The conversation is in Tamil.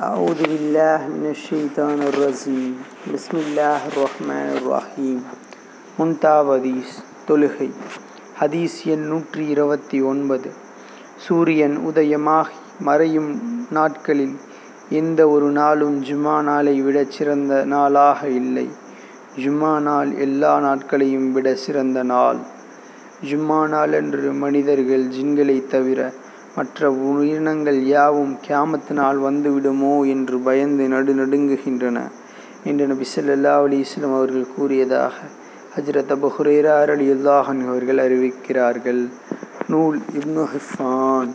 أعوذ بالله من الشيطان الرجيم بسم الله الرحمن الرحيم முன்தாவதீஸ் தொழுகை ஹதீஸ் எண் நூற்றி இருபத்தி ஒன்பது சூரியன் உதயமாகி மறையும் நாட்களில் எந்த ஒரு நாளும் ஜுமா நாளை விட சிறந்த நாளாக இல்லை ஜும்மா நாள் எல்லா நாட்களையும் விட சிறந்த நாள் ஜும்மா நாளன்று மனிதர்கள் ஜின்களைத் தவிர மற்ற உயிரினங்கள் யாவும் கியாமத்து நாள் வந்துவிடுமோ என்று பயந்து நடுநடுங்குகின்றன என்று நபி ஸல்லல்லாஹு அலைஹி வஸல்லம் அவர்கள் கூறியதாக ஹஜ்ரத் அபு ஹுரைரா ரலியல்லாஹு அன்ஹு அவர்கள் அறிவிக்கிறார்கள். நூல் இப்னு ஹிஃபான்.